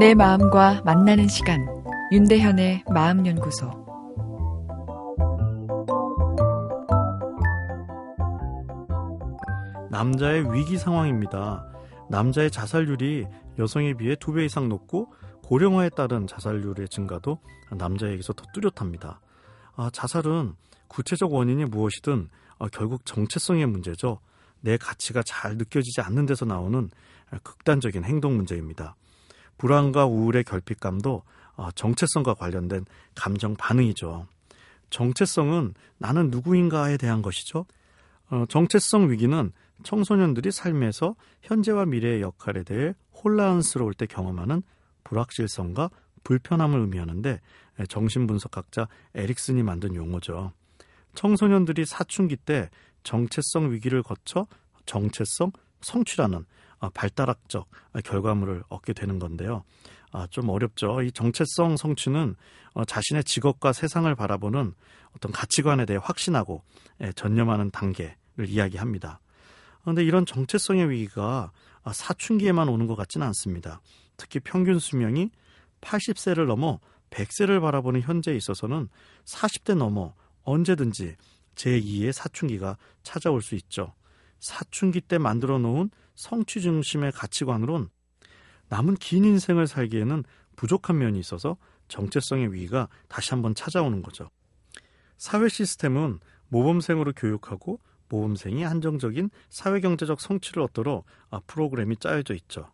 내 마음과 만나는 시간 윤대현의 마음연구소 남자의 위기 상황입니다. 남자의 자살률이 여성에 비해 두 배 이상 높고 고령화에 따른 자살률의 증가도 남자에게서 더 뚜렷합니다. 아, 자살은 구체적 원인이 무엇이든 아, 결국 정체성의 문제죠. 내 가치가 잘 느껴지지 않는 데서 나오는 극단적인 행동 문제입니다. 불안과 우울의 결핍감도 아, 정체성과 관련된 감정 반응이죠. 정체성은 나는 누구인가에 대한 것이죠. 어, 정체성 위기는 청소년들이 삶에서 현재와 미래의 역할에 대해 혼란스러울 때 경험하는 불확실성과 불편함을 의미하는데 정신분석학자 에릭슨이 만든 용어죠. 청소년들이 사춘기 때 정체성 위기를 거쳐 정체성 성취라는 아, 발달학적 결과물을 얻게 되는 건데요. 아, 좀 어렵죠. 이 정체성 성취는 어, 자신의 직업과 세상을 바라보는 어떤 가치관에 대해 확신하고 전념하는 단계를 이야기합니다. 그런데 이런 정체성의 위기가 아, 사춘기에만 오는 것 같지는 않습니다. 특히 평균 수명이 80세를 넘어 100세를 바라보는 현재에 있어서는 40대 넘어 언제든지 제2의 사춘기가 찾아올 수 있죠. 사춘기 때 만들어 놓은 성취 중심의 가치관으론 남은 긴 인생을 살기에는 부족한 면이 있어서 정체성의 위기가 다시 한번 찾아오는 거죠. 사회 시스템은 모범생으로 교육하고 모범생이 한정적인 사회경제적 성취를 얻도록 아, 프로그램이 짜여져 있죠.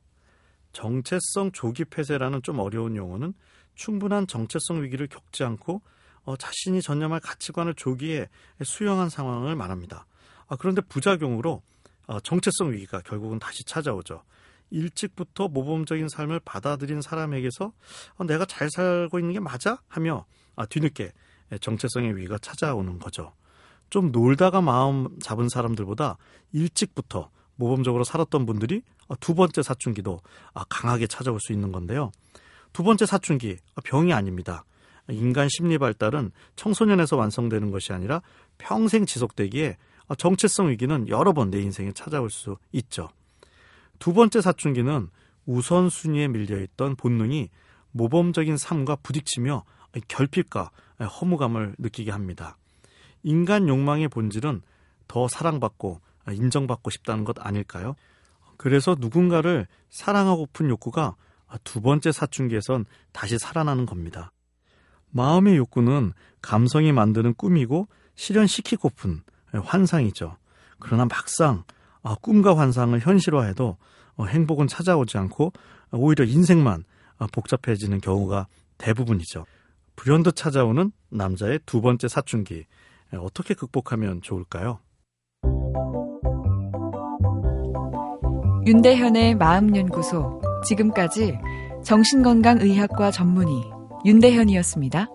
정체성 조기 폐쇄라는 좀 어려운 용어는 충분한 정체성 위기를 겪지 않고 어, 자신이 전념할 가치관을 조기에 수용한 상황을 말합니다. 아, 그런데 부작용으로 어, 정체성 위기가 결국은 다시 찾아오죠. 일찍부터 모범적인 삶을 받아들인 사람에게서 어, 내가 잘 살고 있는 게 맞아? 하며 아, 뒤늦게 정체성의 위기가 찾아오는 거죠. 좀 놀다가 마음 잡은 사람들보다 일찍부터 모범적으로 살았던 분들이 아, 두 번째 사춘기도 아, 강하게 찾아올 수 있는 건데요. 두 번째 사춘기 아, 병이 아닙니다. 인간 심리 발달은 청소년에서 완성되는 것이 아니라 평생 지속되기에 정체성 위기는 여러 번 내 인생에 찾아올 수 있죠. 두 번째 사춘기는 우선순위에 밀려있던 본능이 모범적인 삶과 부딪히며 결핍과 허무감을 느끼게 합니다. 인간 욕망의 본질은 더 사랑받고 인정받고 싶다는 것 아닐까요? 그래서 누군가를 사랑하고픈 욕구가 두 번째 사춘기에선 다시 살아나는 겁니다. 마음의 욕구는 감성이 만드는 꿈이고 실현시키고픈 환상이죠. 그러나 막상 꿈과 환상을 현실화해도 행복은 찾아오지 않고 오히려 인생만 복잡해지는 경우가 대부분이죠. 불현듯 찾아오는 남자의 두 번째 사춘기. 어떻게 극복하면 좋을까요? 윤대현의 마음연구소. 지금까지 정신건강의학과 전문의 윤대현이었습니다.